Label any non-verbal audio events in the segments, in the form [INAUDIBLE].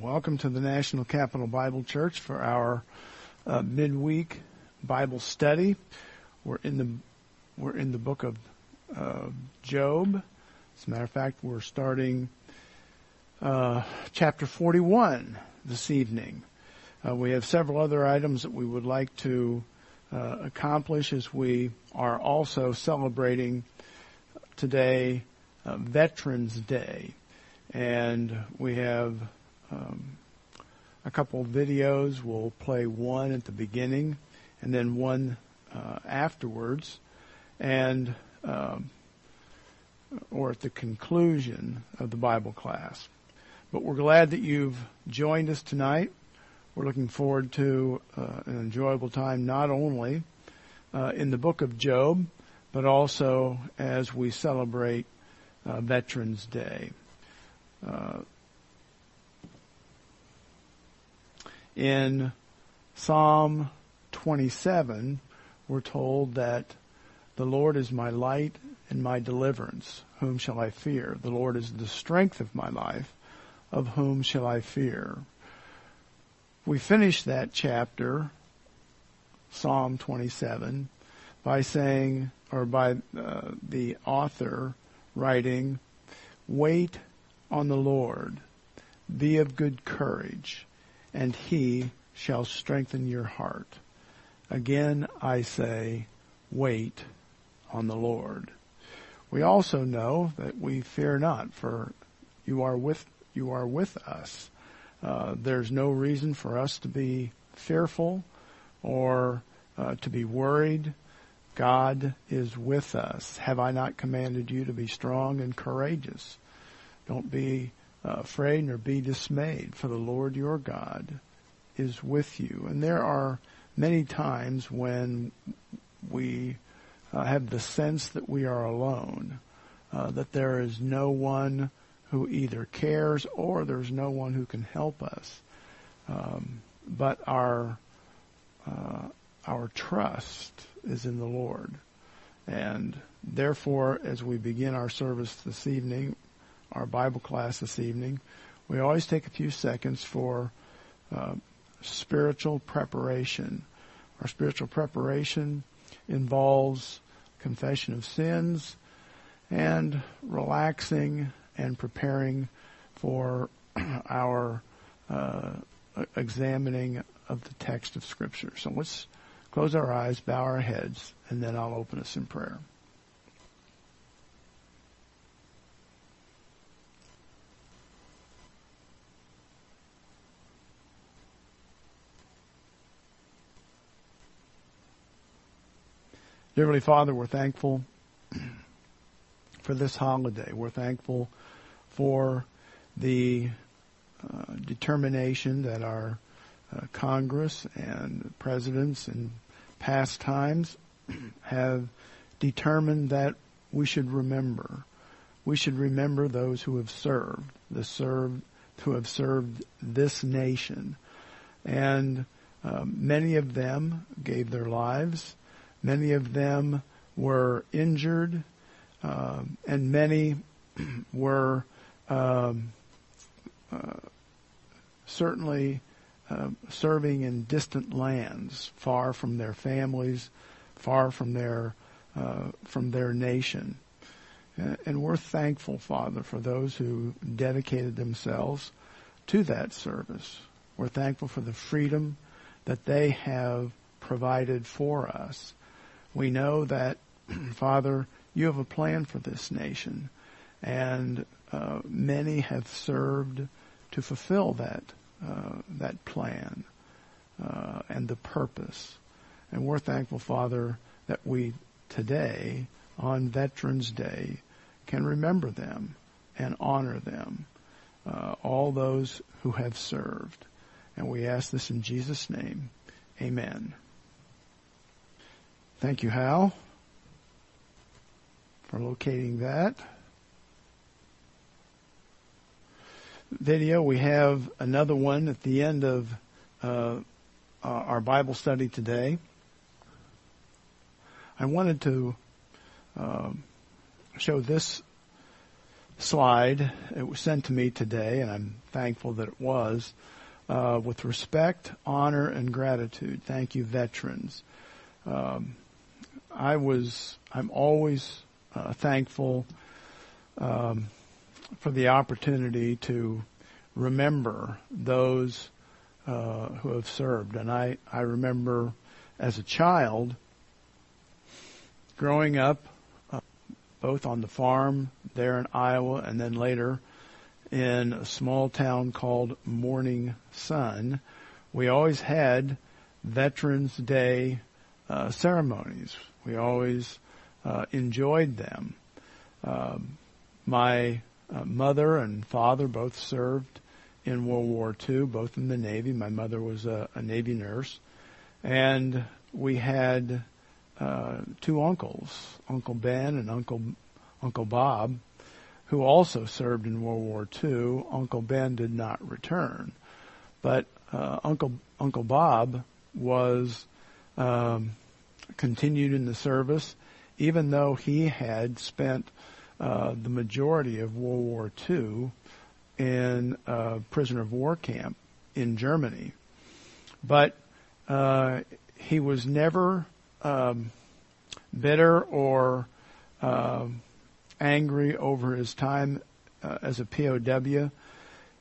Welcome to the National Capital Bible Church for our uh, midweek Bible study. We're in the we're in the book of uh, Job. As a matter of fact, we're starting uh, chapter 41 this evening. Uh, we have several other items that we would like to uh, accomplish as we are also celebrating today uh, Veterans Day, and we have um, a couple videos. We'll play one at the beginning and then one uh, afterwards, and um, or at the conclusion of the Bible class. But we're glad that you've joined us tonight. We're looking forward to uh, an enjoyable time not only uh, in the book of Job, but also as we celebrate uh, Veterans Day. Uh, In Psalm 27, we're told that the Lord is my light and my deliverance. Whom shall I fear? The Lord is the strength of my life. Of whom shall I fear? We finish that chapter, Psalm 27, by saying, or by uh, the author writing, wait on the Lord. Be of good courage and he shall strengthen your heart. Again, I say, wait on the Lord. We also know that we fear not, for you are with you are with us. Uh, there's no reason for us to be fearful or uh, to be worried. God is with us. Have I not commanded you to be strong and courageous? Don't be afraid nor be dismayed, for the Lord your God is with you. And there are many times when we uh, have the sense that we are alone, uh, that there is no one who either cares or there's no one who can help us. Um, but our uh, our trust is in the Lord, and therefore, as we begin our service this evening, our Bible class this evening, we always take a few seconds for uh, spiritual preparation. Our spiritual preparation involves confession of sins and relaxing and preparing for [CLEARS THROAT] our uh, examining of the text of Scripture. So let's close our eyes, bow our heads, and then I'll open us in prayer. Heavenly Father, we're thankful for this holiday. We're thankful for the uh, determination that our uh, Congress and presidents in past times have determined that we should remember. We should remember those who have served, the served, who have served this nation. And um, many of them gave their lives Many of them were injured, uh, and many [CLEARS THROAT] were um, uh, certainly uh, serving in distant lands, far from their families, far from their uh, from their nation. And we're thankful, Father, for those who dedicated themselves to that service. We're thankful for the freedom that they have provided for us. We know that, [CLEARS THROAT] Father, you have a plan for this nation, and uh, many have served to fulfill that uh, that plan uh, and the purpose. And we're thankful, Father, that we today, on Veterans Day, can remember them and honor them, uh, all those who have served. And we ask this in Jesus' name. Amen. Thank you, Hal, for locating that. Video, we have another one at the end of uh, our Bible study today. I wanted to um, show this slide. It was sent to me today, and I'm thankful that it was. Uh, with respect, honor, and gratitude. Thank you, veterans. Um, I was, I'm always uh, thankful um, for the opportunity to remember those uh, who have served. And I, I remember as a child growing up uh, both on the farm there in Iowa and then later in a small town called Morning Sun. We always had Veterans Day uh, ceremonies. We always uh, enjoyed them. Um, my uh, mother and father both served in World War II, both in the Navy. My mother was a, a Navy nurse. And we had uh, two uncles, Uncle Ben and Uncle Uncle Bob, who also served in World War II. Uncle Ben did not return, but uh, Uncle Uncle Bob was um, continued in the service, even though he had spent uh, the majority of World War II in a prisoner of war camp in Germany. But uh, he was never um, bitter or uh, angry over his time uh, as a POW.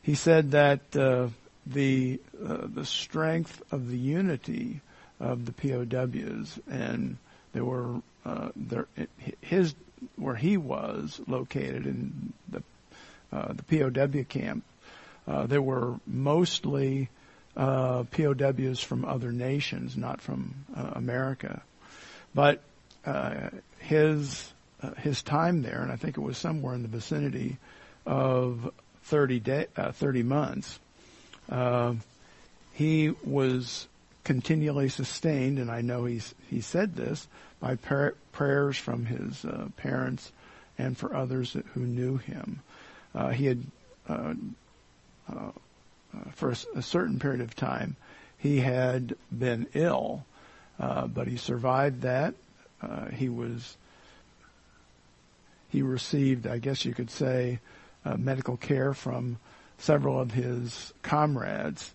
He said that uh, the uh, the strength of the unity of the POWs and there were uh, there his where he was located in the uh, the POW camp. Uh, there were mostly uh, POWs from other nations, not from uh, America. But uh, his his time there, and I think it was somewhere in the vicinity of 30 day, 30 months, he was continually sustained, and I know he's he said this by par- prayers from his uh, parents and for others who knew him. Uh, he had, uh, uh, uh for a, a, certain period of time, he had been ill, uh, but he survived that. he was, he received, I guess you could say, medical care from several of his comrades.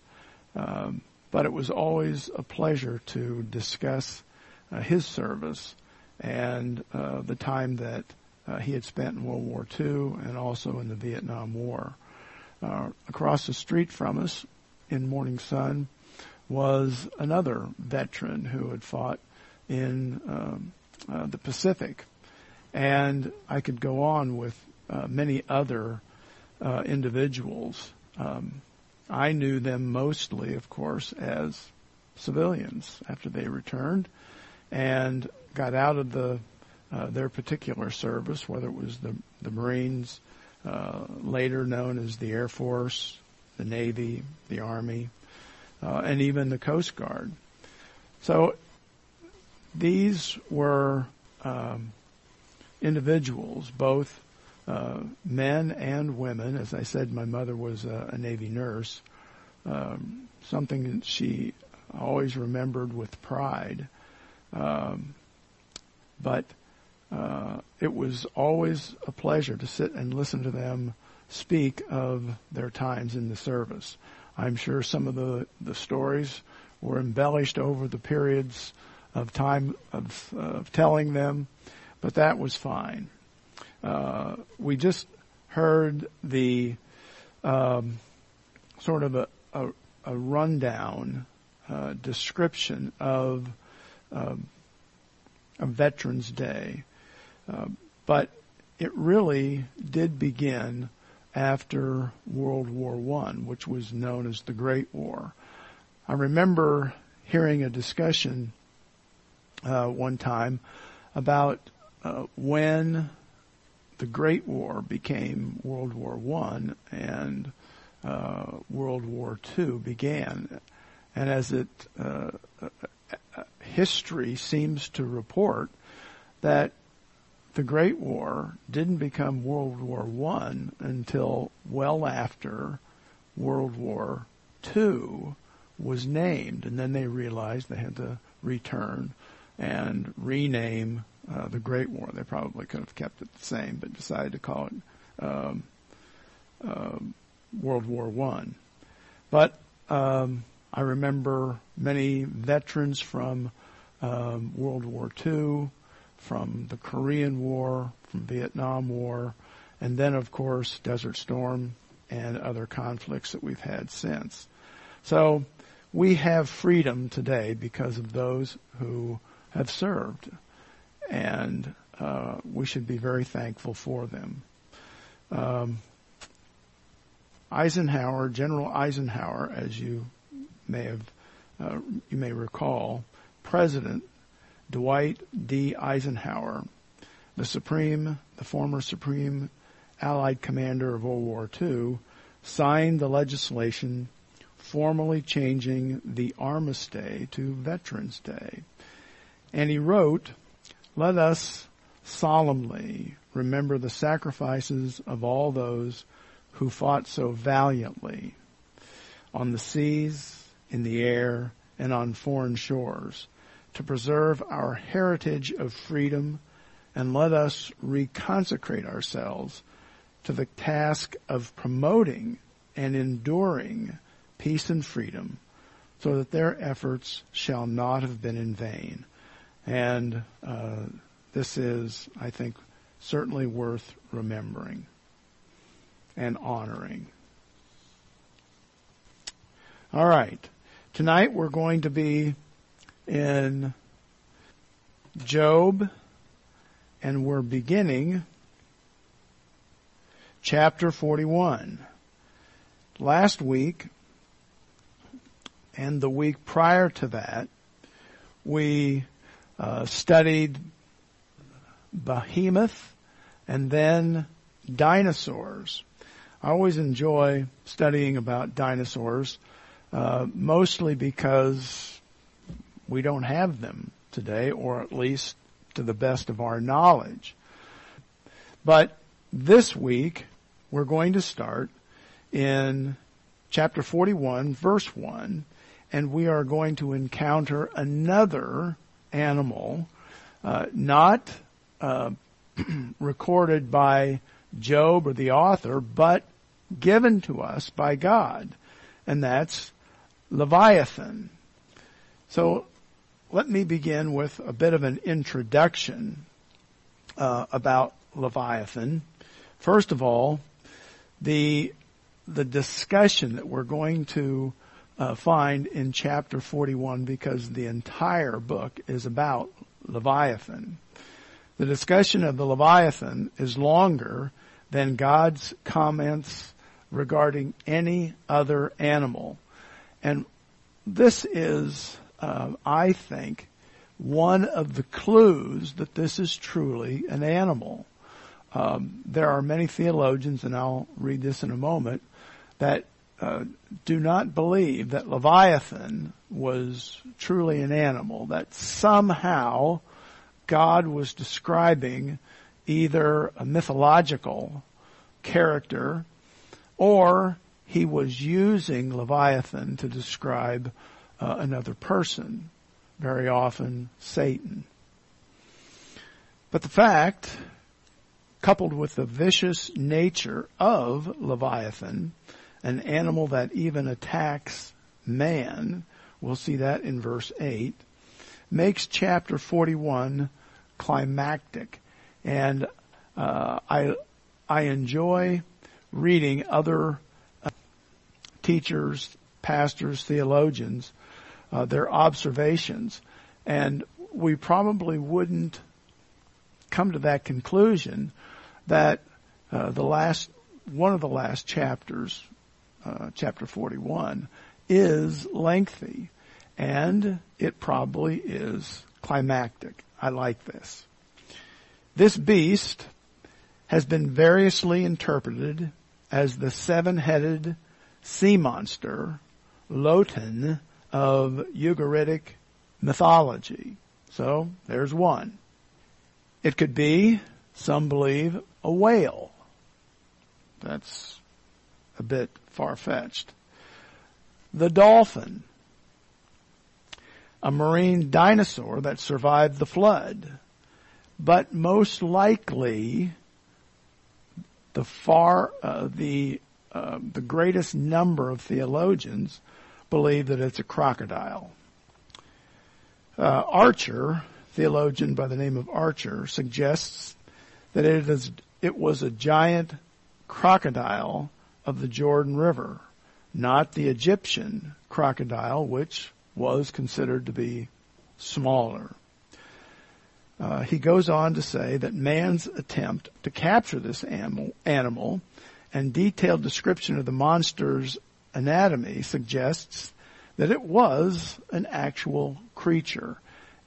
Um, but it was always a pleasure to discuss uh, his service and uh, the time that uh, he had spent in World War II and also in the Vietnam War. Uh, across the street from us in Morning Sun was another veteran who had fought in um, uh, the Pacific. And I could go on with uh, many other individuals. Um, I knew them mostly, of course, as civilians after they returned and got out of the uh, their particular service, whether it was the the Marines, uh, later known as the Air Force, the Navy, the Army, uh, and even the Coast Guard. So these were um, individuals, both uh, men and women. As I said, my mother was a, a Navy nurse. Um, something she always remembered with pride. Um, but uh, it was always a pleasure to sit and listen to them speak of their times in the service. I'm sure some of the, the stories were embellished over the periods of time of, uh, of telling them, but that was fine. Uh, we just heard the um, sort of a, a, a rundown uh, description of um, a Veterans Day. Uh, but it really did begin after World War One, which was known as the Great War. I remember hearing a discussion uh, one time about uh, when the Great War became World War One and uh, World War Two began, and as it uh, history seems to report that the Great War didn't become World War One until well after World War Two was named, and then they realized they had to return and rename uh, the Great War. They probably could have kept it the same, but decided to call it um, uh, World War One. But um, I remember many veterans from um, World War II, from the Korean War, from Vietnam War, and then of course Desert Storm and other conflicts that we've had since. So we have freedom today because of those who have served, and uh, we should be very thankful for them. Um, Eisenhower, General Eisenhower, as you may have, uh, you may recall, President Dwight D. Eisenhower, the Supreme, the former Supreme Allied Commander of World War II, signed the legislation formally changing the Armistice to Veterans Day. And he wrote, let us solemnly remember the sacrifices of all those who fought so valiantly on the seas, in the air, and on foreign shores to preserve our heritage of freedom and let us reconsecrate ourselves to the task of promoting and enduring peace and freedom so that their efforts shall not have been in vain. And uh, this is, I think, certainly worth remembering and honoring. All right. Tonight we're going to be in Job and we're beginning chapter 41. Last week and the week prior to that, we uh, studied behemoth and then dinosaurs. I always enjoy studying about dinosaurs, uh, mostly because we don't have them today, or at least to the best of our knowledge. But this week, we're going to start in chapter 41, verse 1, and we are going to encounter another animal, uh, not uh, [CLEARS THROAT] recorded by Job or the author, but given to us by God, and that's Leviathan. So let me begin with a bit of an introduction uh, about Leviathan. First of all, the the discussion that we're going to uh, find in chapter 41 because the entire book is about Leviathan. The discussion of the Leviathan is longer than God's comments regarding any other animal. And this is, uh, I think, one of the clues that this is truly an animal. Um, there are many theologians, and I'll read this in a moment, that do not believe that Leviathan was truly an animal, that somehow God was describing either a mythological character or he was using Leviathan to describe uh, another person, very often Satan. But the fact, coupled with the vicious nature of Leviathan, an animal that even attacks man, we'll see that in verse 8, makes chapter 41 climactic. And uh, I I enjoy reading other uh, teachers, pastors, theologians, uh, their observations, and we probably wouldn't come to that conclusion that uh, the last one of the last chapters, uh, chapter 41, is lengthy, and it probably is climactic. I like this. This beast has been variously interpreted as the seven-headed sea monster, Lotan, of Ugaritic mythology. So, there's one. It could be, some believe, a whale. That's a bit far-fetched. The dolphin, a marine dinosaur that survived the flood. But most likely, the far uh, the uh, the greatest number of theologians believe that it's a crocodile. Uh, Archer, theologian by the name of Archer, suggests that it is it was a giant crocodile of the Jordan River, not the Egyptian crocodile, which was considered to be smaller. Uh, he goes on to say that man's attempt to capture this animal, animal and detailed description of the monster's anatomy suggests that it was an actual creature.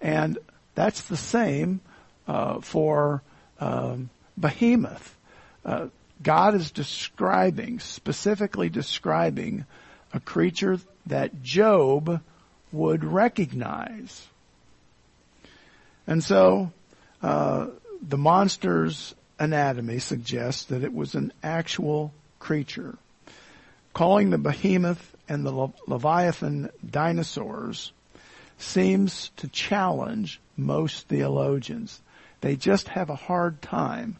And that's the same uh, for um, behemoth. Uh, God is describing, specifically describing, a creature that Job would recognize. And so, uh, the monster's anatomy suggests that it was an actual creature. Calling the behemoth and the Le- Leviathan dinosaurs seems to challenge most theologians. They just have a hard time.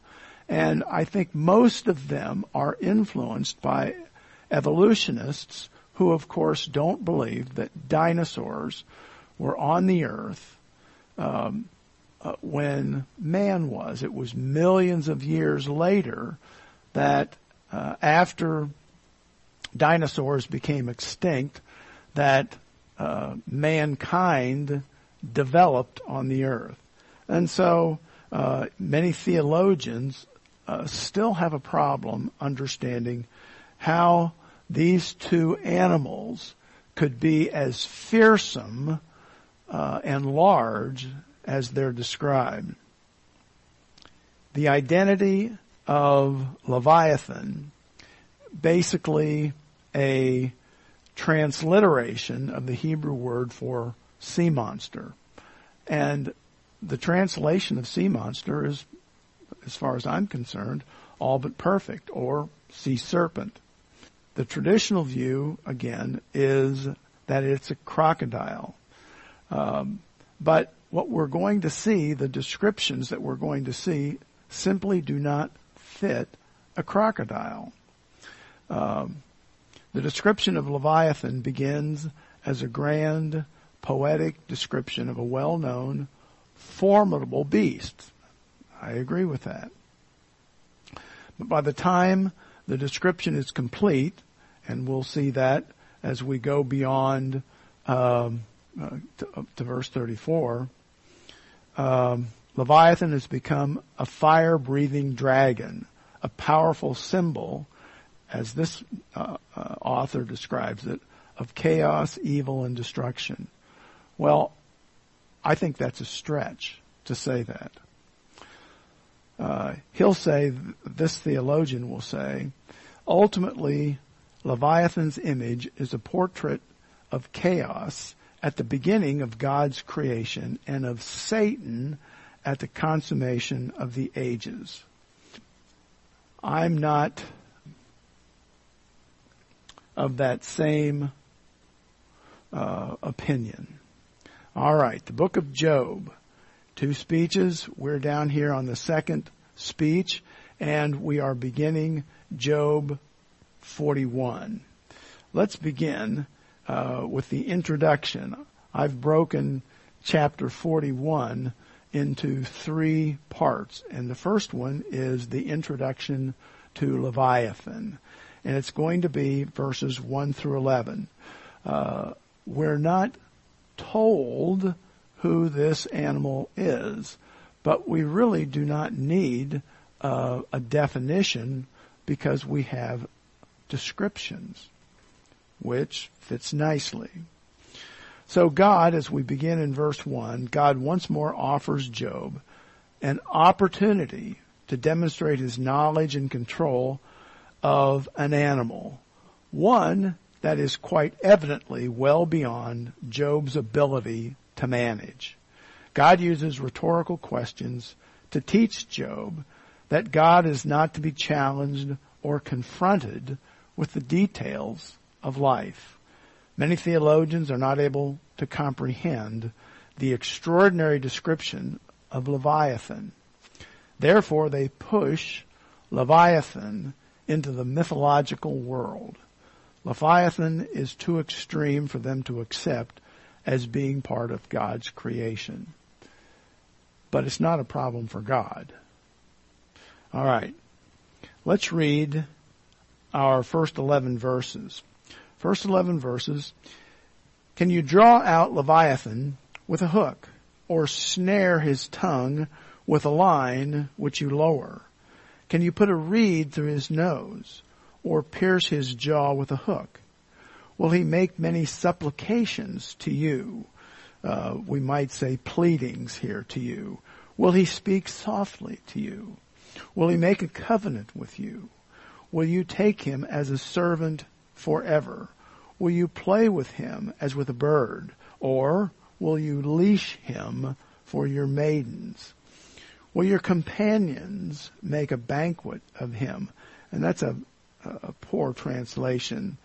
And I think most of them are influenced by evolutionists who of course don't believe that dinosaurs were on the earth um, uh, when man was. It was millions of years later that uh, after dinosaurs became extinct, that uh, mankind developed on the earth. And so uh, many theologians uh, still have a problem understanding how these two animals could be as fearsome uh, and large as they're described. The identity of Leviathan, basically a transliteration of the Hebrew word for sea monster. And the translation of sea monster is, as far as I'm concerned, all but perfect, or sea serpent. The traditional view, again, is that it's a crocodile. Um, but what we're going to see, the descriptions that we're going to see, simply do not fit a crocodile. Um, the description of Leviathan begins as a grand, poetic description of a well-known, formidable beast. I agree with that. But by the time the description is complete, and we'll see that as we go beyond um, uh, to, to, verse 34, um, Leviathan has become a fire-breathing dragon, a powerful symbol, as this uh, uh, author describes it, of chaos, evil, and destruction. Well, I think that's a stretch to say that. Uh, he'll say, this theologian will say, ultimately, Leviathan's image is a portrait of chaos at the beginning of God's creation and of Satan at the consummation of the ages. I'm not of that same uh, opinion. All right, the book of Job. Two speeches. We're down here on the second speech, and we are beginning Job 41. Let's begin uh, with the introduction. I've broken chapter 41 into three parts, and the first one is the introduction to Leviathan, and it's going to be verses 1 through 11. Uh, we're not told who this animal is, but we really do not need uh, a definition because we have descriptions which fits nicely. So God, as we begin in verse 1, God once more offers Job an opportunity to demonstrate his knowledge and control of an animal. One that is quite evidently well beyond Job's ability to manage. God uses rhetorical questions to teach Job that God is not to be challenged or confronted with the details of life. Many theologians are not able to comprehend the extraordinary description of Leviathan. Therefore, they push Leviathan into the mythological world. Leviathan is too extreme for them to accept as being part of God's creation. But it's not a problem for God. All right. Let's read our first 11 verses. First 11 verses. Can you draw out Leviathan with a hook or snare his tongue with a line which you lower? Can you put a reed through his nose or pierce his jaw with a hook? Will he make many supplications to you? Uh, we might say pleadings here to you. Will he speak softly to you? Will he make a covenant with you? Will you take him as a servant forever? Will you play with him as with a bird? Or will you leash him for your maidens? Will your companions make a banquet of him? And that's a, a poor translation.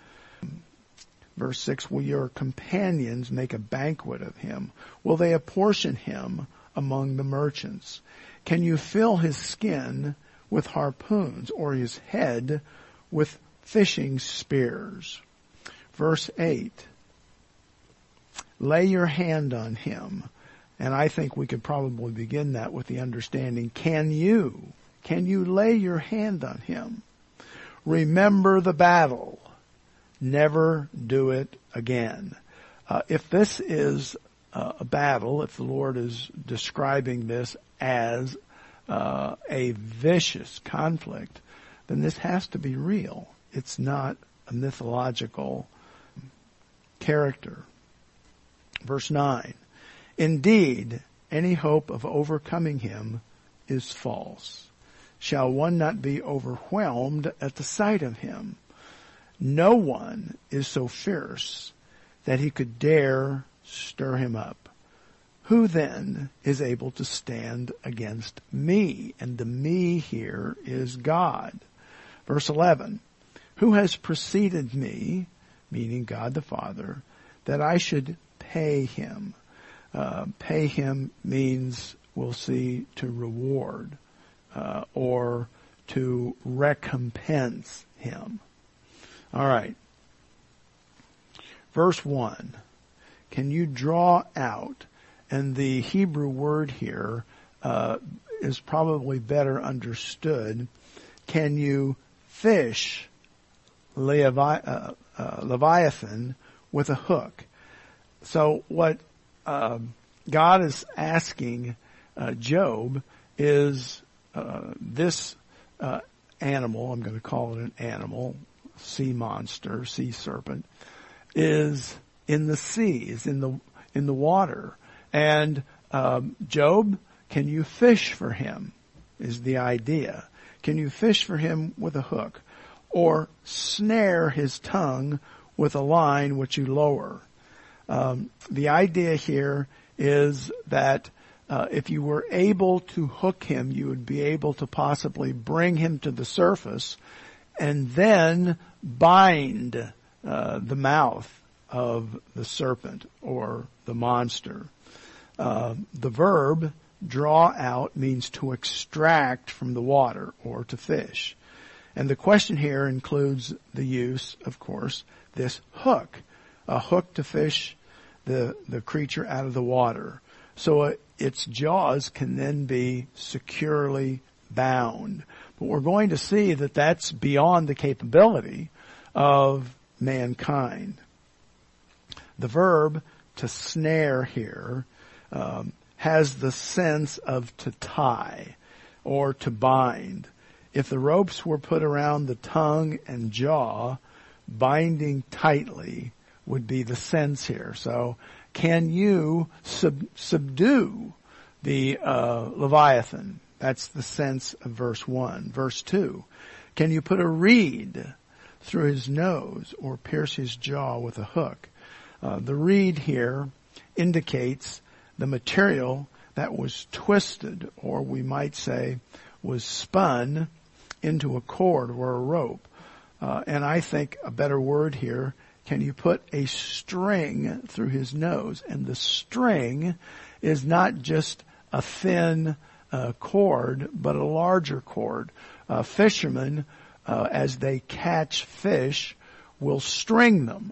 Verse 6, will your companions make a banquet of him? Will they apportion him among the merchants? Can you fill his skin with harpoons or his head with fishing spears? Verse 8, lay your hand on him. And I think we could probably begin that with the understanding, can you, can you lay your hand on him? Remember the battle never do it again. Uh, if this is uh, a battle, if the Lord is describing this as uh, a vicious conflict, then this has to be real. It's not a mythological character. Verse 9. Indeed, any hope of overcoming him is false. Shall one not be overwhelmed at the sight of him? No one is so fierce that he could dare stir him up. Who then is able to stand against me? And the me here is God. Verse 11. Who has preceded me, meaning God the Father, that I should pay him? Uh, pay him means, we'll see, to reward, uh, or to recompense him. All right. Verse 1. Can you draw out, and the Hebrew word here uh, is probably better understood. Can you fish Levi- uh, uh, Leviathan with a hook? So what um, God is asking uh, Job is uh, this uh, animal, I'm going to call it an animal, sea monster, sea serpent, is in the sea, is in the in the water. And um, Job, can you fish for him? Is the idea. Can you fish for him with a hook, or snare his tongue with a line which you lower? Um, the idea here is that uh, if you were able to hook him, you would be able to possibly bring him to the surface and then bind uh, the mouth of the serpent or the monster. Uh, the verb draw out means to extract from the water or to fish. And the question here includes the use, of course, this hook, a hook to fish the, the creature out of the water. So uh, its jaws can then be securely bound. But we're going to see that that's beyond the capability of mankind. The verb to snare here um, has the sense of to tie or to bind. If the ropes were put around the tongue and jaw, binding tightly would be the sense here. So, can you sub- subdue the uh, Leviathan? That's the sense of verse 1. Verse 2. Can you put a reed through his nose or pierce his jaw with a hook? Uh, the reed here indicates the material that was twisted or we might say was spun into a cord or a rope. Uh, and I think a better word here, can you put a string through his nose? And the string is not just a thin uh, cord, but a larger cord. Uh, fishermen, uh, as they catch fish, will string them.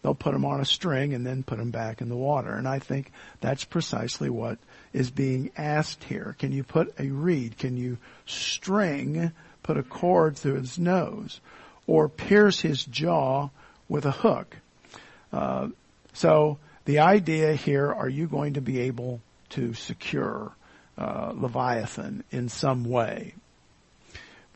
They'll put them on a string and then put them back in the water. And I think that's precisely what is being asked here. Can you put a reed? Can you string, put a cord through his nose? Or pierce his jaw with a hook? Uh, so the idea here, are you going to be able to secure uh, Leviathan in some way?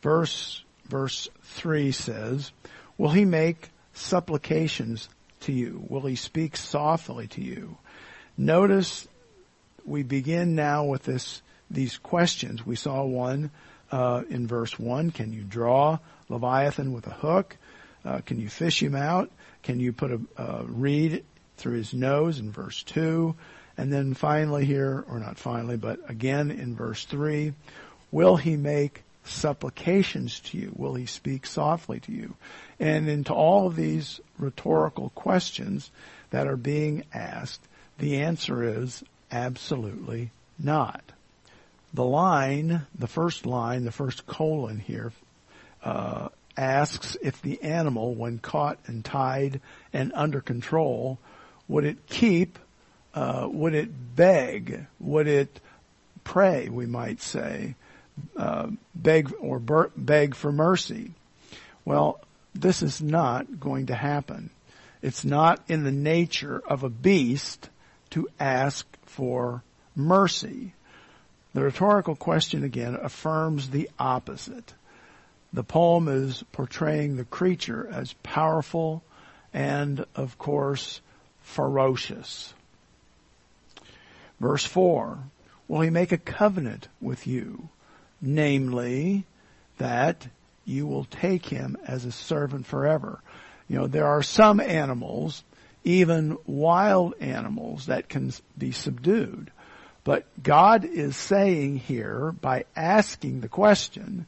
Verse, verse 3 says, Will he make supplications to you? Will he speak softly to you? Notice we begin now with this, these questions. We saw one uh, in verse 1. Can you draw Leviathan with a hook? Uh, can you fish him out? Can you put a, a reed through his nose in verse 2? And then finally here, or not finally, but again in verse 3, will he make supplications to you? Will he speak softly to you? And into all of these rhetorical questions that are being asked, the answer is absolutely not. The line, the first line, the first colon here, uh, asks if the animal, when caught and tied and under control, would it keep, uh, would it beg, would it pray, we might say, uh, beg or ber- beg for mercy. Well, this is not going to happen. It's not in the nature of a beast to ask for mercy. The rhetorical question again affirms the opposite. The poem is portraying the creature as powerful and, of course, ferocious. Verse 4, Will he make a covenant with you? namely that you will take him as a servant forever. You know, there are some animals, even wild animals, that can be subdued. But God is saying here, by asking the question,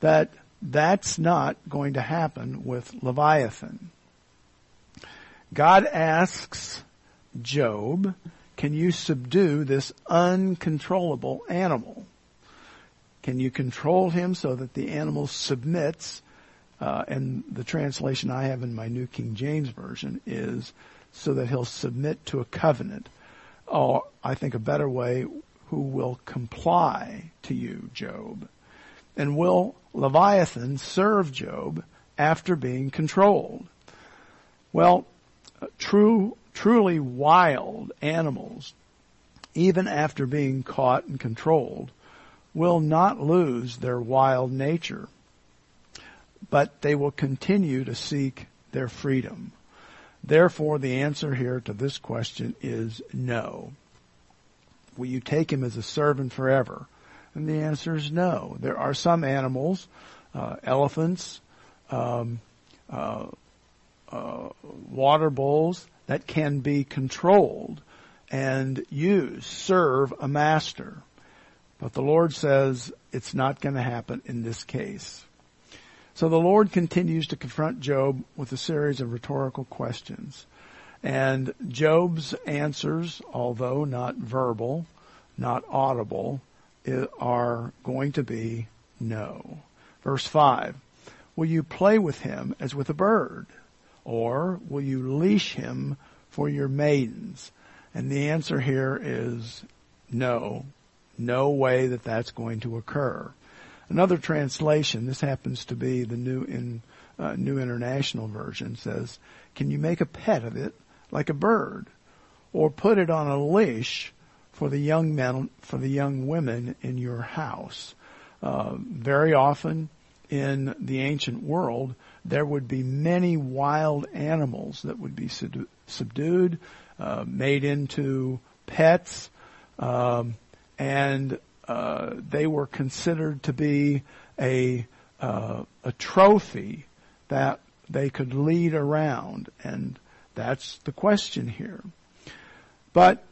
that that's not going to happen with Leviathan. God asks Job, can you subdue this uncontrollable animal? Can you control him so that the animal submits? Uh, and the translation I have in my New King James Version is so that he'll submit to a covenant. Or I think a better way, who will comply to you, Job? And will Leviathan serve Job after being controlled? Well, uh, true, truly wild animals, even after being caught and controlled, will not lose their wild nature, but they will continue to seek their freedom. Therefore, the answer here to this question is no. Will you take him as a servant forever? And the answer is no. There are some animals, uh, elephants, um, uh, uh, water bowls that can be controlled and used, serve a master. But the Lord says it's not going to happen in this case. So the Lord continues to confront Job with a series of rhetorical questions. And Job's answers, although not verbal, not audible, are going to be no. Verse 5. Will you play with him as with a bird? Or will you leash him for your maidens? And the answer here is no no way that that's going to occur. Another translation, this happens to be the new in uh, New International Version, says, "Can you make a pet of it like a bird, or put it on a leash for the young men, for the young women in your house?" Uh, very often in the ancient world, there would be many wild animals that would be subdued, uh, made into pets. Um, and uh, they were considered to be a uh, a trophy that they could lead around, and that's the question here. But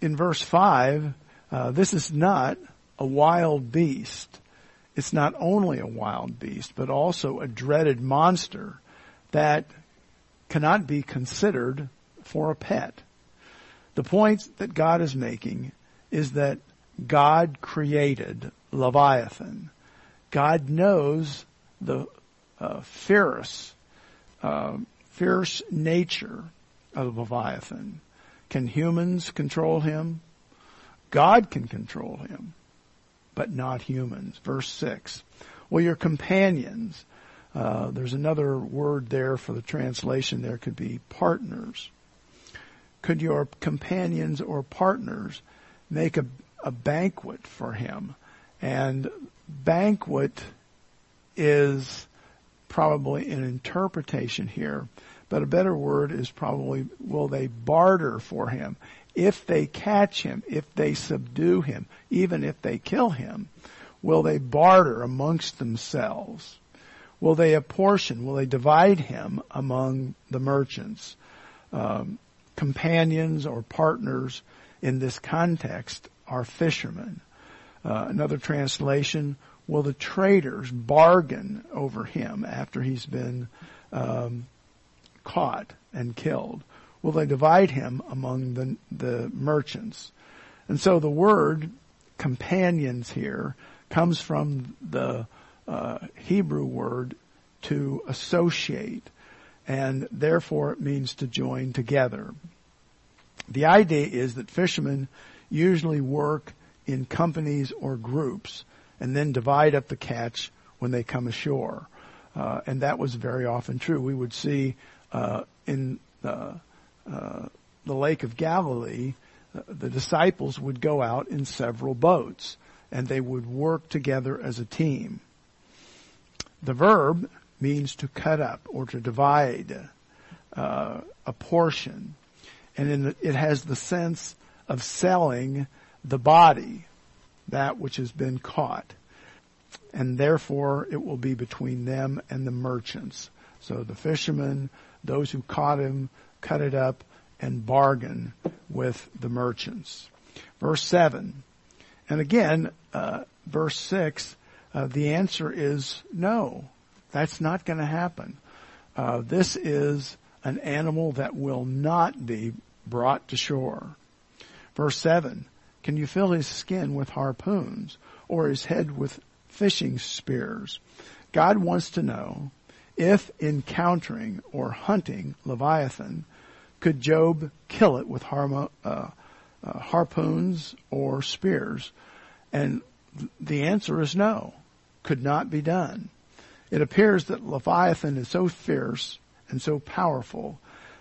in verse five, uh, this is not a wild beast. It's not only a wild beast, but also a dreaded monster that cannot be considered for a pet. The point that God is making is that God created Leviathan. God knows the uh, fierce, uh, fierce nature of Leviathan. Can humans control him? God can control him, but not humans. Verse 6. Well, your companions, uh, there's another word there for the translation. There could be partners. Could your companions or partners make a, a banquet for him? And banquet is probably an interpretation here, but a better word is probably will they barter for him? If they catch him, if they subdue him, even if they kill him, will they barter amongst themselves? Will they apportion? Will they divide him among the merchants? Um, companions or partners in this context are fishermen. Uh, another translation, will the traders bargain over him after he's been um, caught and killed? Will they divide him among the, the merchants? And so the word companions here comes from the uh, Hebrew word to associate, and therefore it means to join together. The idea is that fishermen usually work in companies or groups and then divide up the catch when they come ashore. Uh, and that was very often true. We would see uh, in the, uh, the Lake of Galilee, uh, the disciples would go out in several boats and they would work together as a team. The verb means to cut up or to divide uh, a portion, and the, it has the sense of selling the body, that which has been caught, and therefore it will be between them and the merchants. So the fishermen, those who caught him, cut it up and bargain with the merchants. Verse seven, and again, uh, verse six, uh, the answer is no. That's not going to happen. Uh, this is an animal that will not be brought to shore. Verse 7, can you fill his skin with harpoons or his head with fishing spears? God wants to know if encountering or hunting Leviathan, could Job kill it with uh, uh, harpoons or spears? And th- the answer is no, could not be done. It appears that Leviathan is so fierce and so powerful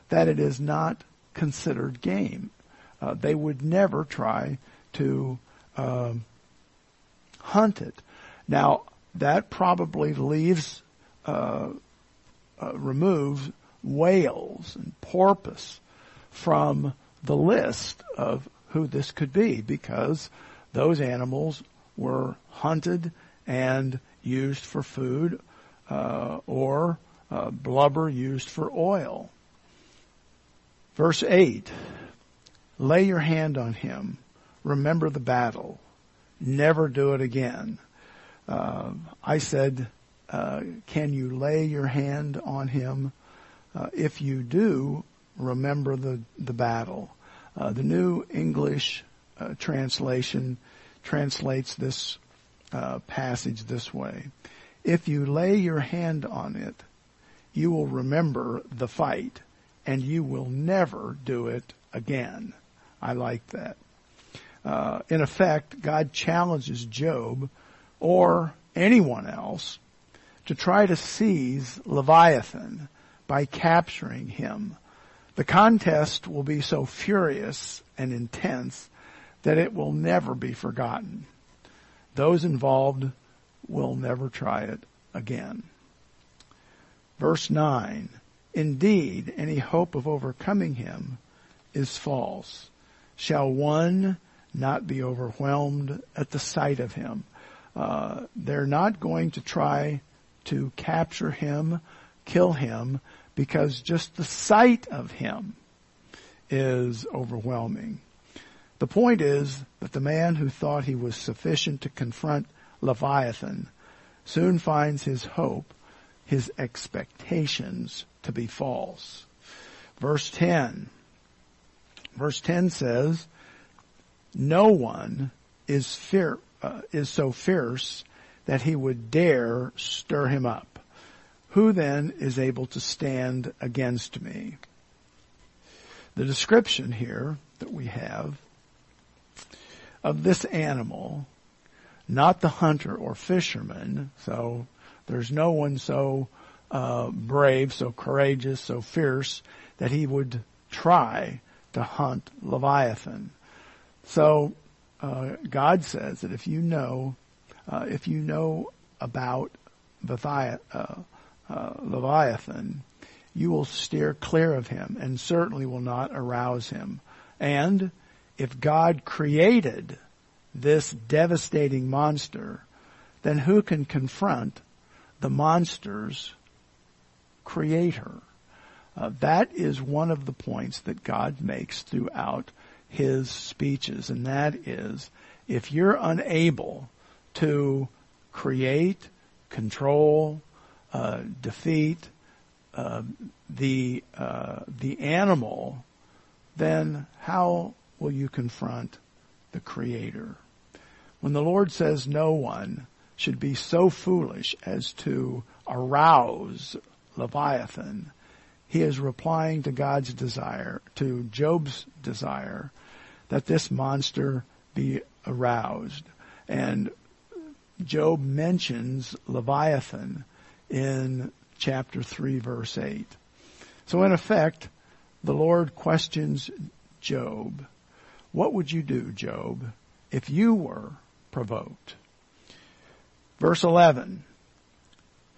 that it is not considered game. Uh, they would never try to um, hunt it. Now that probably leaves uh, uh, removes whales and porpoise from the list of who this could be because those animals were hunted and used for food uh, or uh, blubber used for oil. Verse 8, lay your hand on him. Remember the battle. Never do it again. Uh, I said, uh, can you lay your hand on him? Uh, if you do, remember the, the battle. Uh, the New English translation translates this passage this way. If you lay your hand on it, you will remember the fight and you will never do it again. I like that. Uh, in effect, God challenges Job or anyone else to try to seize Leviathan by capturing him. The contest will be so furious and intense that it will never be forgotten. Those involved will never try it again. Verse 9, indeed, any hope of overcoming him is false. Shall one not be overwhelmed at the sight of him? Uh, they're not going to try to capture him, kill him, because just the sight of him is overwhelming. The point is that the man who thought he was sufficient to confront Leviathan soon finds his hope, his expectations to be false. Verse 10. Verse 10 says, no one is fear, uh, is so fierce that he would dare stir him up. Who then is able to stand against me? The description here that we have of this animal, not the hunter or fisherman, so there's no one so uh, brave, so courageous, so fierce that he would try to hunt Leviathan. So uh, God says that if you know, uh, if you know about uh, uh, Leviathan, you will steer clear of him and certainly will not arouse him. And if God created this devastating monster, then who can confront the monster's creator? Uh, that is one of the points that God makes throughout his speeches, and that is if you're unable to create, control, uh, defeat uh, the uh, the animal, then how will you confront the Creator? When the Lord says no one should be so foolish as to arouse Leviathan, he is replying to God's desire, to Job's desire, that this monster be aroused. And Job mentions Leviathan in chapter 3 verse 8. So in effect, the Lord questions Job, what would you do, Job, if you were provoked? Verse 11,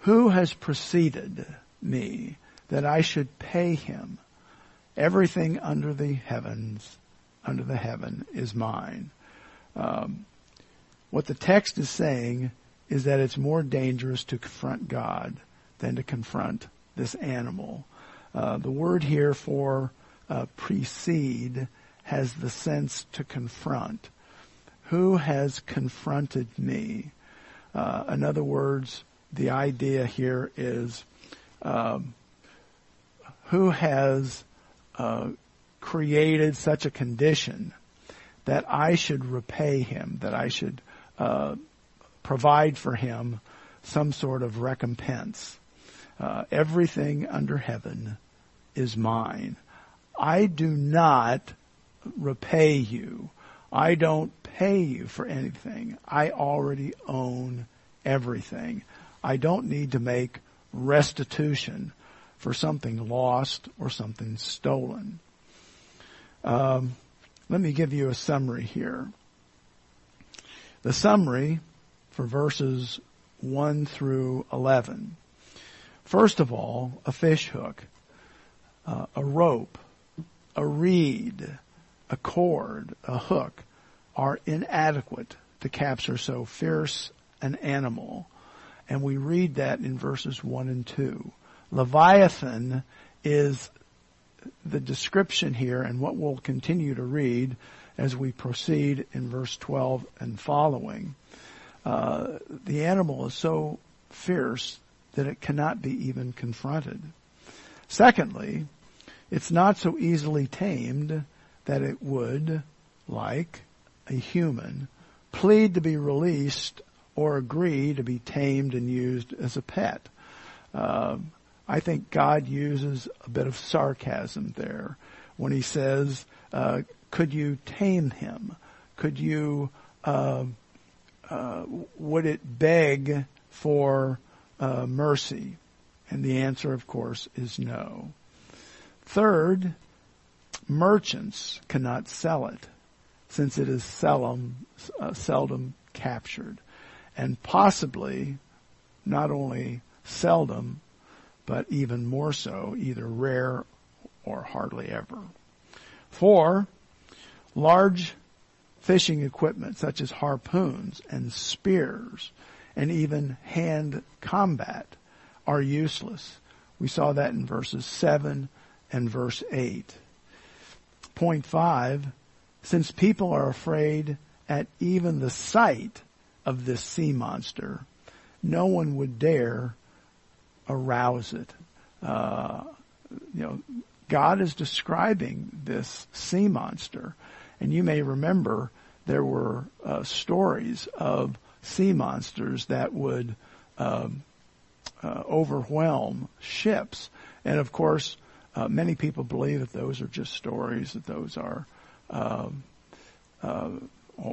who has preceded me that I should pay him? Everything under the heavens, under the heaven is mine. Um, what the text is saying is that it's more dangerous to confront God than to confront this animal. Uh, the word here for uh, precede has the sense to confront. Who has confronted me? Uh, in other words, the idea here is um, who has uh, created such a condition that I should repay him, that I should uh, provide for him some sort of recompense. Uh, everything under heaven is mine. I do not repay you. I don't pay you for anything. I already own everything. I don't need to make restitution for something lost or something stolen. Um, let me give you a summary here. The summary for verses 1 through 11 First of all, a fish hook, uh, a rope, a reed, a cord, a hook are inadequate to capture so fierce an animal. And we read that in verses 1 and 2. Leviathan is the description here and what we'll continue to read as we proceed in verse 12 and following. Uh, the animal is so fierce that it cannot be even confronted. Secondly, it's not so easily tamed that it would, like a human, plead to be released or agree to be tamed and used as a pet. Uh, I think God uses a bit of sarcasm there when he says, uh, could you tame him? Could you, uh, uh would it beg for uh, mercy? And the answer, of course, is no. Third, merchants cannot sell it since it is seldom, uh, seldom captured and possibly not only seldom, but even more so, either rare or hardly ever. Four, large fishing equipment such as harpoons and spears and even hand combat are useless. We saw that in verses 7 and verse 8. Point 5, since people are afraid at even the sight of this sea monster, no one would dare arouse it. Uh, you know, God is describing this sea monster, and you may remember there were uh, stories of sea monsters that would um, uh, overwhelm ships. And of course, uh, many people believe that those are just stories, that those are um, uh,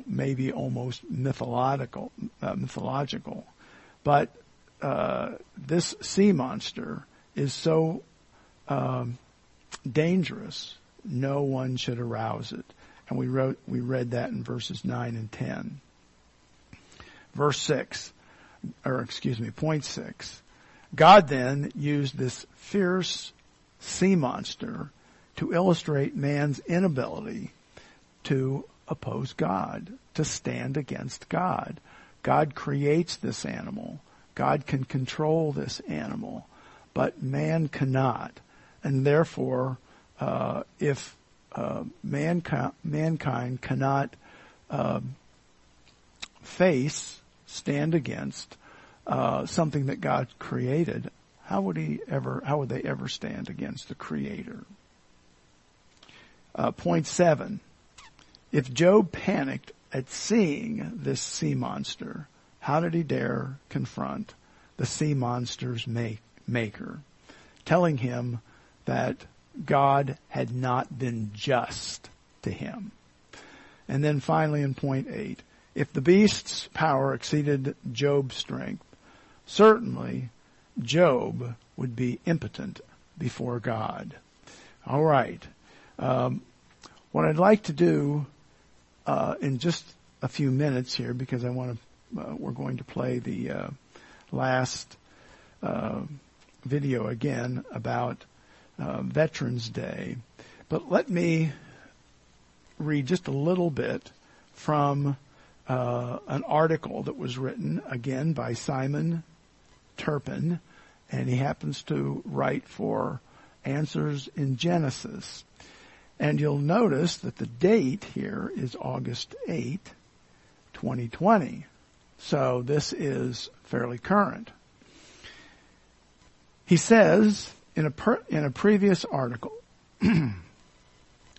maybe almost mythological. Uh, mythological, but uh, this sea monster is so um, dangerous, no one should arouse it. And we wrote, we read that in verses 9 and 10. Verse 6, or excuse me, point 6. God then used this fierce sea monster to illustrate man's inability to oppose God, to stand against God. God creates this animal. God can control this animal, but man cannot. And therefore, uh, if mankind, mankind cannot uh, face, stand against uh, something that God created, how would he ever? How would they ever stand against the Creator? Uh, point seven: If Job panicked at seeing this sea monster, how did he dare confront the sea monster's make, maker, telling him that God had not been just to him. And then finally in point eight, if the beast's power exceeded Job's strength, certainly Job would be impotent before God. All right. Um, what I'd like to do uh, in just a few minutes here, because I want to, uh, we're going to play the uh, last uh, video again about uh, Veterans Day. But let me read just a little bit from uh, an article that was written again by Simon Turpin, and he happens to write for Answers in Genesis. And you'll notice that the date here is August 8, 2020. So this is fairly current. He says in a per, in a previous article, [CLEARS THROAT] in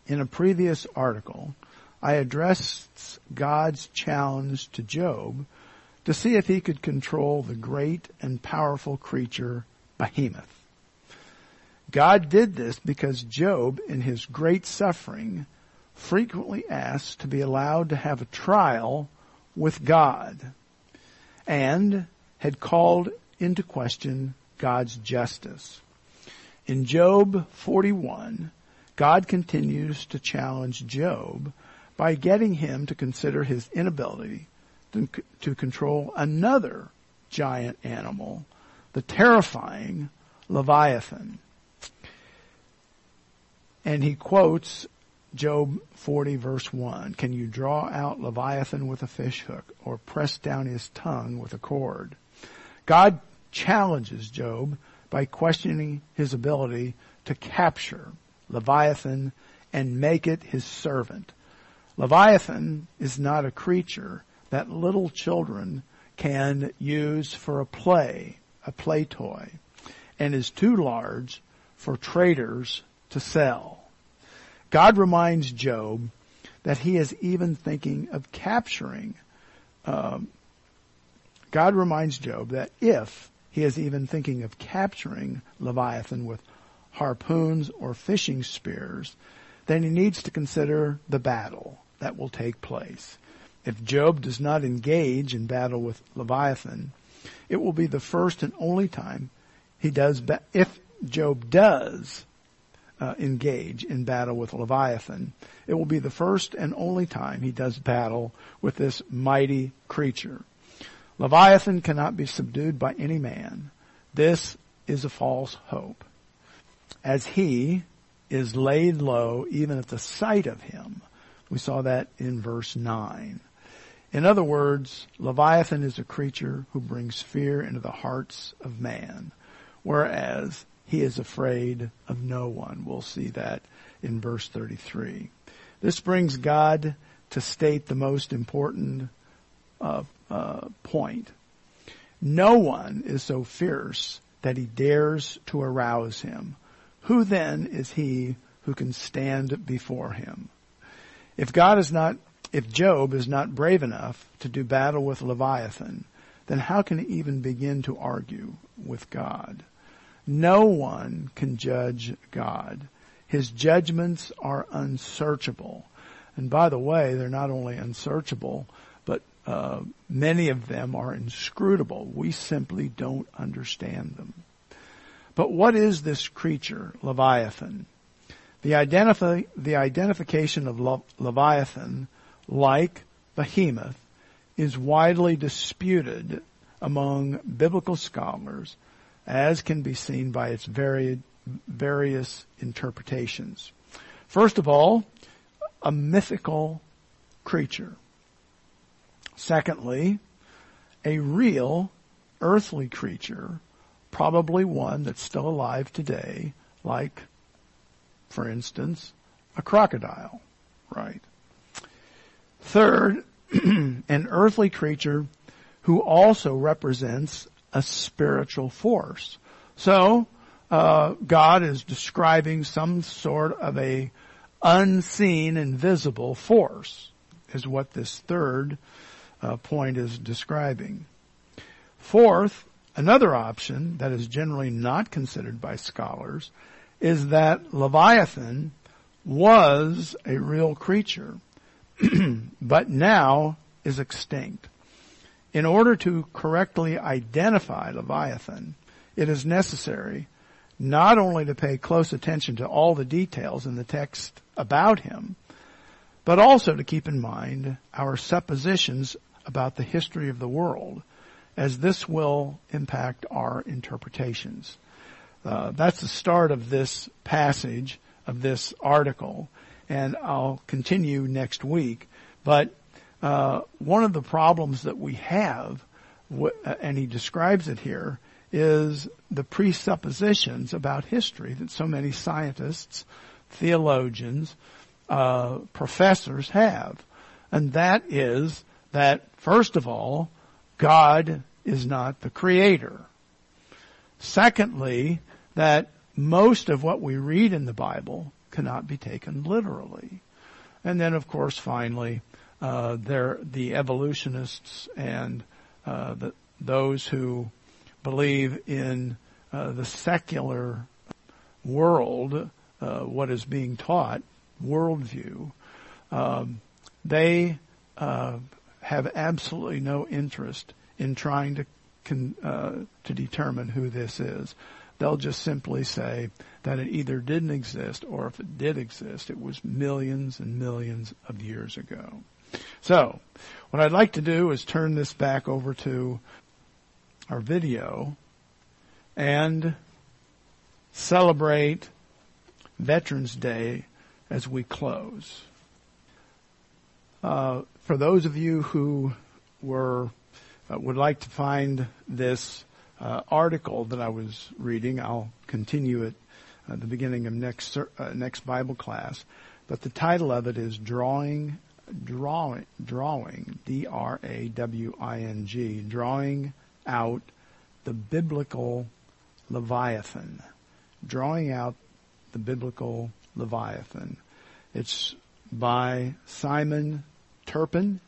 a previous article, I addressed God's challenge to Job to see if he could control the great and powerful creature Behemoth. God did this because Job, in his great suffering, frequently asked to be allowed to have a trial with God and had called into question God's justice. In Job 41, God continues to challenge Job by getting him to consider his inability to, to control another giant animal, the terrifying Leviathan. And he quotes Job 40 verse 1. Can you draw out Leviathan with a fish hook or press down his tongue with a cord? God challenges Job by questioning his ability to capture Leviathan and make it his servant. Leviathan is not a creature that little children can use for a play, a play toy, and is too large for traders to sell. God reminds Job that he is even thinking of capturing. Um, God reminds Job that if he is even thinking of capturing Leviathan with harpoons or fishing spears, then he needs to consider the battle that will take place. If Job does not engage in battle with Leviathan, it will be the first and only time he does, ba- if Job does uh, engage in battle with Leviathan. It will be the first and only time he does battle with this mighty creature. Leviathan cannot be subdued by any man. This is a false hope. As he is laid low even at the sight of him. We saw that in verse 9. In other words, Leviathan is a creature who brings fear into the hearts of man, whereas he is afraid of no one. We'll see that in verse 33. This brings God to state the most important uh, uh, point. No one is so fierce that he dares to arouse him. Who then is he who can stand before him? If God is not if Job is not brave enough to do battle with Leviathan, then how can he even begin to argue with God? No one can judge God. His judgments are unsearchable. And by the way, they're not only unsearchable, uh, many of them are inscrutable. We simply don't understand them. But what is this creature, Leviathan? The, identifi- the identification of Le- Leviathan, like Behemoth, is widely disputed among biblical scholars, as can be seen by its varied, various interpretations. First of all, a mythical creature. Secondly, a real earthly creature, probably one that's still alive today, like, for instance, a crocodile, right? Third, [CLEARS THROAT] an earthly creature who also represents a spiritual force. So, uh, God is describing some sort of a unseen, invisible force, is what this third uh, point is describing. Fourth, another option that is generally not considered by scholars is that Leviathan was a real creature, [CLEARS THROAT] but now is extinct. In order to correctly identify Leviathan, it is necessary not only to pay close attention to all the details in the text about him, but also to keep in mind our suppositions about the history of the world, as this will impact our interpretations. Uh, that's the start of this passage, of this article, and I'll continue next week. But uh, one of the problems that we have, and he describes it here, is the presuppositions about history that so many scientists, theologians, uh, professors have. And that is that, first of all, God is not the creator. Secondly, that most of what we read in the Bible cannot be taken literally. And then, of course, finally, uh, there the evolutionists and uh, the, those who believe in uh, the secular world, uh, what is being taught, worldview, um, they uh, have absolutely no interest in trying to con, uh, to determine who this is. They'll just simply say that it either didn't exist or if it did exist, it was millions and millions of years ago. So, what I'd like to do is turn this back over to our video and celebrate Veterans Day as we close. Uh, for those of you who were uh, would like to find this uh, article that I was reading, I'll continue it at the beginning of next uh, next Bible class. But the title of it is drawing drawing drawing D R A W I N G drawing out the biblical Leviathan, drawing out the biblical Leviathan. It's by Simon Turpin,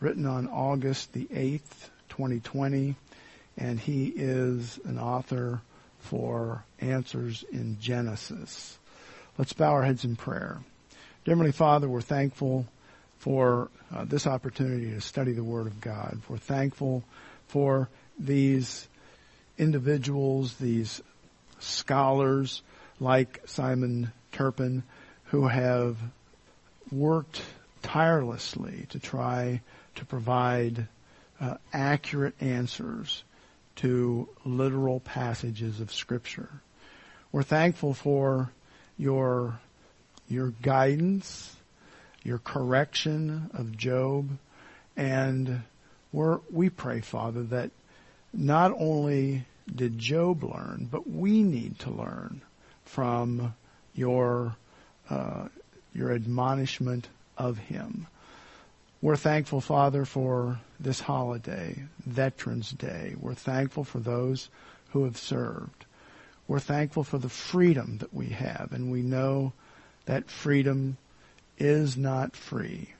written on August the 8th, 2020, and he is an author for Answers in Genesis. Let's bow our heads in prayer. Dear Father, we're thankful for uh, this opportunity to study the Word of God. We're thankful for these individuals, these scholars like Simon Turpin, who have worked tirelessly to try to provide uh, accurate answers to literal passages of Scripture. We're thankful for your your guidance, your correction of Job, and we we pray, Father, that not only did Job learn, but we need to learn from your uh, your admonishment of him. We're thankful, Father, for this holiday, Veterans Day. We're thankful for those who have served. We're thankful for the freedom that we have, and we know that freedom is not free.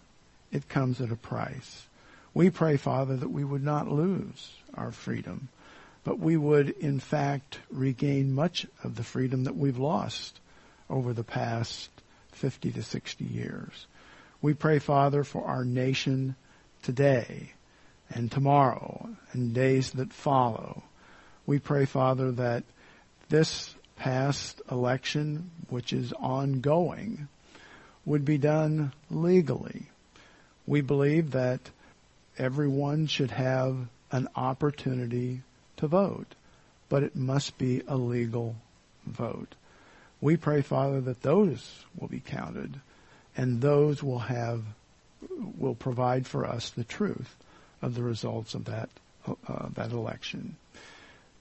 it comes at a price. We pray, Father, that we would not lose our freedom, but we would, in fact, regain much of the freedom that we've lost over the past 50 to 60 years. We pray, Father, for our nation today and tomorrow and days that follow. We pray, Father, that this past election, which is ongoing, would be done legally. We believe that everyone should have an opportunity to vote, but it must be a legal vote. We pray, Father, that those will be counted and those will have, will provide for us the truth of the results of that, uh, that election.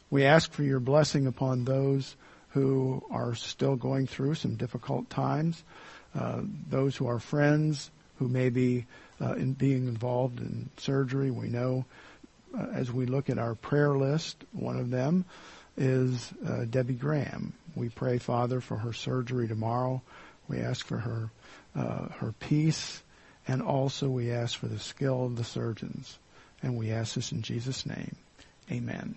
We ask for your blessing upon those who are still going through some difficult times, uh, those who are friends who may be uh, in being involved in surgery. We know uh, as we look at our prayer list, one of them is uh, Debbie Graham. We pray, Father, for her surgery tomorrow. We ask for her uh, her peace, and also we ask for the skill of the surgeons. And we ask this in Jesus' name. Amen.